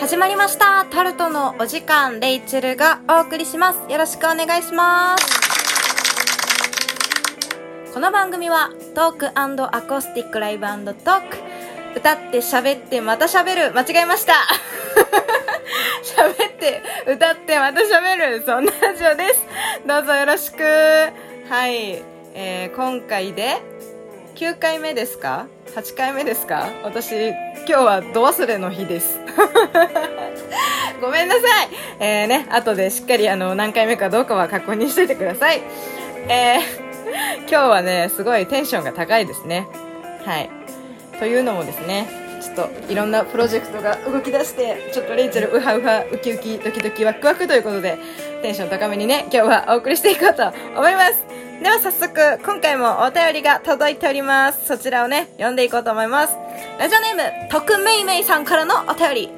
始まりました。タルトのお時間レイチェルがお送りします。よろしくお願いします。この番組はトークアコースティックライブトーク。歌って喋ってまた喋る。間違えました。喋って歌ってまた喋る。そんなラジオです。どうぞよろしく。はい、えー、今回で9回目ですか？8回目ですか？私今日は度忘れの日です。ごめんなさい。えーね後でしっかりあの何回目かどうかは確認しといてください。えー、今日はねすごいテンションが高いですね。はい。というのもですねちょっといろんなプロジェクトが動き出してちょっとレイチェルウハウハウキウキドキドキワクワクということでテンション高めにね今日はお送りしていこうと思います。では早速、今回もお便りが届いております。そちらをね、読んでいこうと思います。ラジオネーム、徳めいめいさんからのお便り。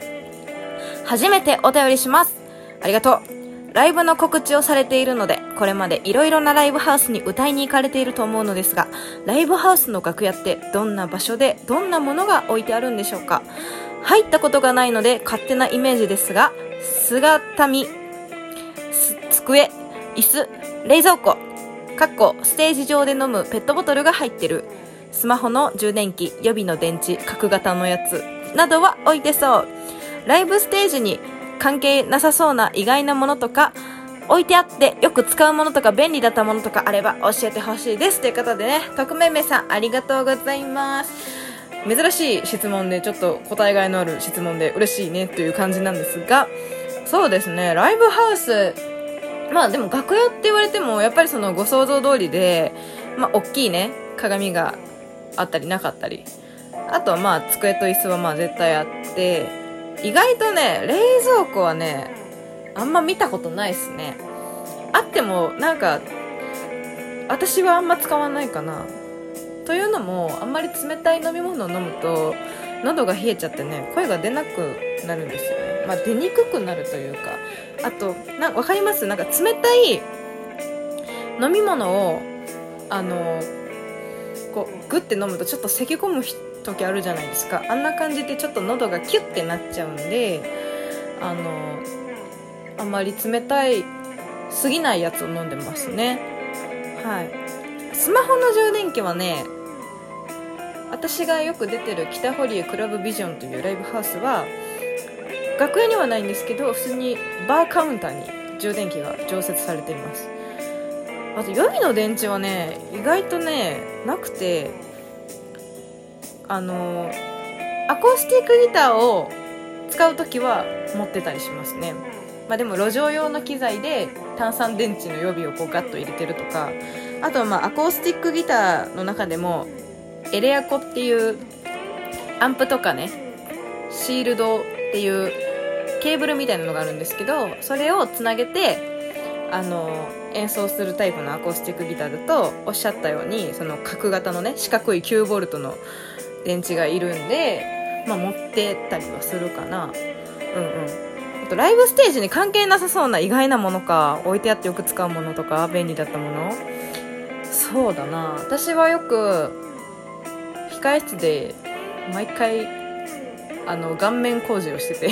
初めてお便りします。ありがとう。ライブの告知をされているので、これまで色々なライブハウスに歌いに行かれていると思うのですが、ライブハウスの楽屋ってどんな場所でどんなものが置いてあるんでしょうか？入ったことがないので勝手なイメージですが、姿見、机、椅子、冷蔵庫、かっこステージ上で飲むペットボトルが入ってるスマホの充電器予備の電池角型のやつなどは置いてそう。ライブステージに関係なさそうな意外なものとか置いてあってよく使うものとか便利だったものとかあれば教えてほしいです。ということでね匿名名さんありがとうございます。珍しい質問でちょっと答えがいのある質問で嬉しいねという感じなんですがそうですね。ライブハウスまあでも楽屋って言われてもやっぱりそのご想像通りで、まあ大きいね、鏡があったりなかったり。あとはまあ机と椅子はまあ絶対あって、意外とね、冷蔵庫はね、あんま見たことないっすね。あってもなんか、私はあんま使わないかな。というのも、あんまり冷たい飲み物を飲むと、喉が冷えちゃってね、声が出なくなるんですよね。まあ出にくくなるというか、あとな分かります？なんか冷たい飲み物をあのこうグッて飲むとちょっと咳き込む時あるじゃないですか。あんな感じでちょっと喉がキュッてなっちゃうんであのあんまり冷たいすぎないやつを飲んでますね。はい。スマホの充電器はね私がよく出てる北堀江クラブビジョンというライブハウスは楽屋にはないんですけど普通にバーカウンターに充電器が常設されています。あと予備の電池はね意外とねなくてあのアコースティックギターを使う時は持ってたりしますね。まあ、でも路上用の機材で炭酸電池の予備をこうガッと入れてるとかあとはまあアコースティックギターの中でもエレアコっていうアンプとかねシールドっていうケーブルみたいなのがあるんですけどそれをつなげてあの演奏するタイプのアコースティックギターだとおっしゃったようにその角型のね四角い 9V の電池がいるんで、まあ、持ってったりはするかな。うんうん。あとライブステージに関係なさそうな意外なものか置いてあってよく使うものとか便利だったもの。そうだな。私はよく控室で毎回あの顔面工事をしてて。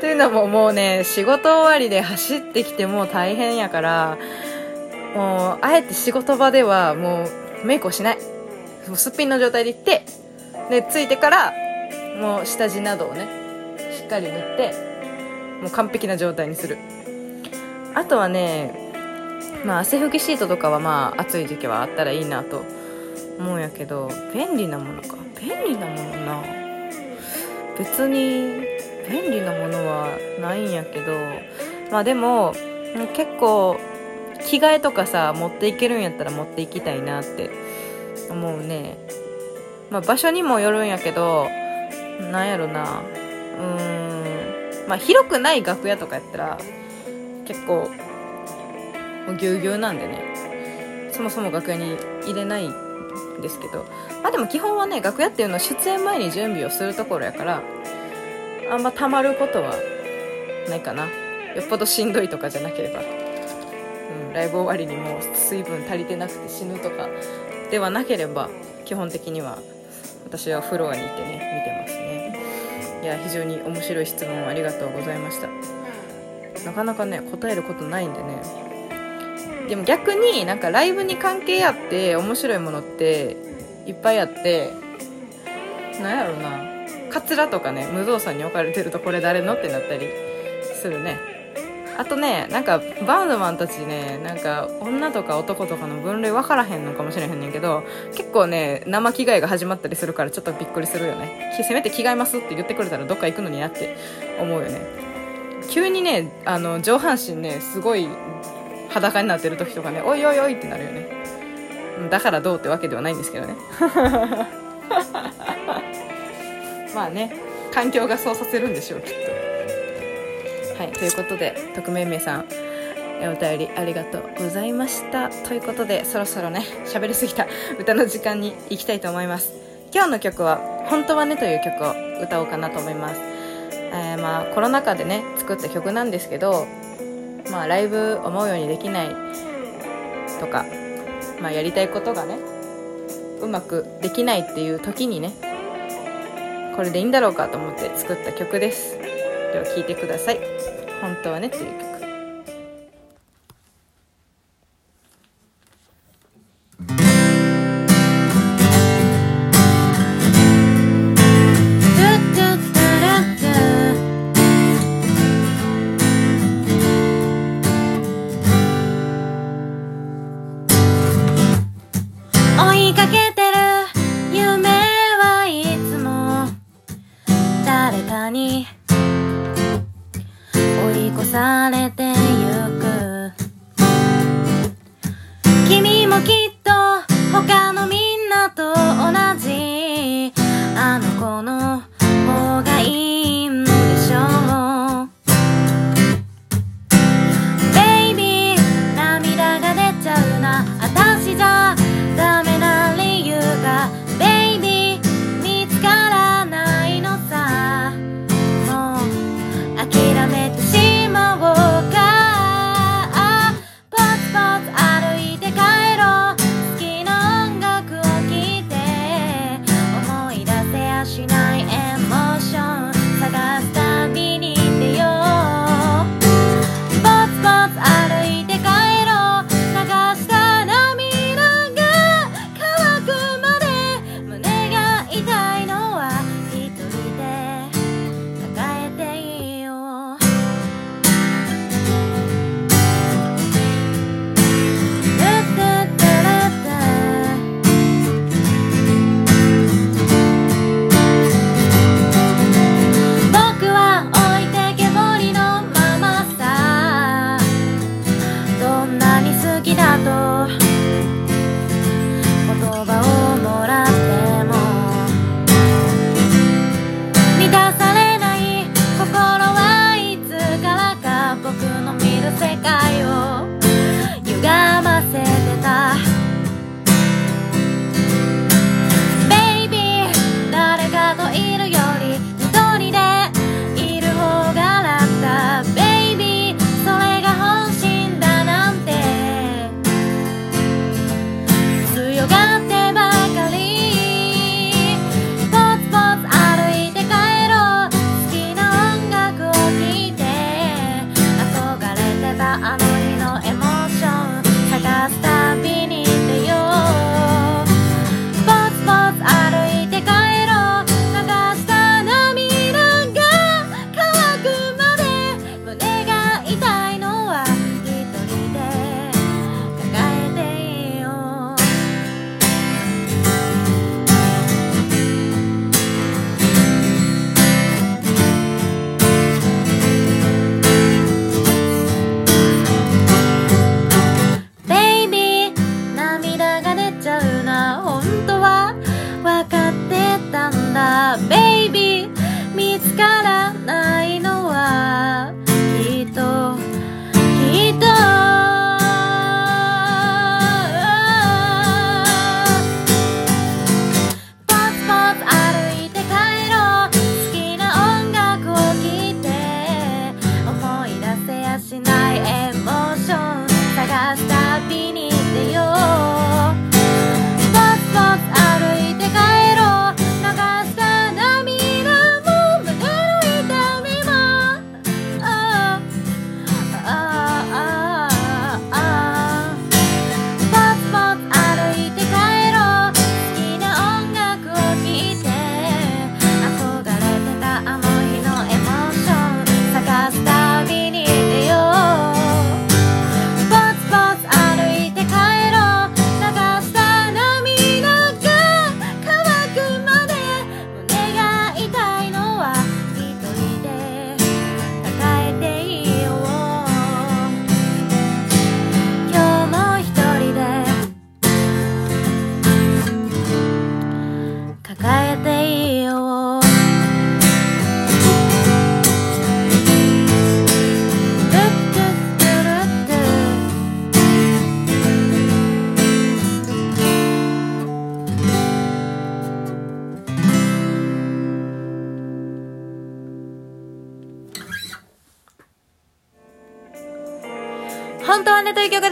というのももうね仕事終わりで走ってきてもう大変やからもうあえて仕事場ではもうメイクをしない。もうすっぴんの状態で行ってでついてからもう下地などをねしっかり塗ってもう完璧な状態にする。あとはねまあ汗拭きシートとかはまあ暑い時期はあったらいいなと思うんやけど便利なものか。便利なものな。別に便利なものはないんやけどまあでも結構着替えとかさ持っていけるんやったら持っていきたいなって思うね。まあ場所にもよるんやけどなんやろな。うーん。まあ広くない楽屋とかやったら結構ぎゅうぎゅうなんでね。そもそも楽屋に入れないんですけど。まあでも基本はね楽屋っていうのは出演前に準備をするところやからあんまたまることはないかな。よっぽどしんどいとかじゃなければ、うん、ライブ終わりにもう水分足りてなくて死ぬとかではなければ基本的には私はフロアにいてね見てますね。いや非常に面白い質問ありがとうございました。なかなかね答えることないんでね。でも逆になんかライブに関係あって面白いものっていっぱいあってなんやろな。カツラとかね無造作に置かれてるとこれ誰のってなったりするね。あとねなんかバンドマンたちねなんか女とか男とかの分類分からへんのかもしれへんねんけど結構ね生着替えが始まったりするからちょっとびっくりするよね。せめて着替えますって言ってくれたらどっか行くのになって思うよね。急にねあの上半身ねすごい裸になってる時とかねおいおいおいってなるよね。だからどうってわけではないんですけどね。まあね環境がそうさせるんでしょうきっとはい。ということで匿名名さんお便りありがとうございました。ということでそろそろね喋りすぎた歌の時間に行きたいと思います。今日の曲は「本当はね」という曲を歌おうかなと思います、えー、まあコロナ禍でね作った曲なんですけどまあライブ思うようにできないとか、まあ、やりたいことがねうまくできないっていう時にねこれでいいんだろうかと思って作った曲です。では聴いてください。本当はねっていう曲ネという曲。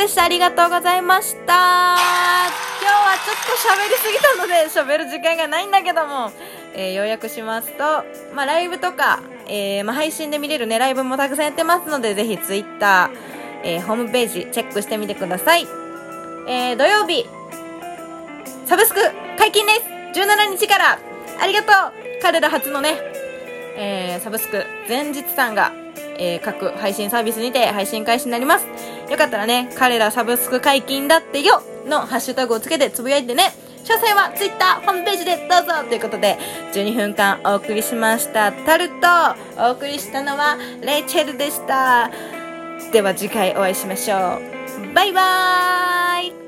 した。ありがとうございました。今日はちょっと喋りすぎたので喋る時間がないんだけども、えー、要約しますと、まあ、ライブとか、えー、まあ、配信で見れるね、ライブもたくさんやってますので、ぜひ Twitter、えー、ホームページチェックしてみてください。えー、土曜日、サブスク解禁です !17 日からありがとう彼ら初のね、えー、サブスク前日さんが、えー、各配信サービスにて配信開始になります。よかったらね、彼らサブスク解禁だってよのハッシュタグをつけてつぶやいてね。詳細は Twitter ホームページでどうぞということで、12分間お送りしました。タルトお送りしたのはレイチェルでした。では次回お会いしましょう。バイバーイ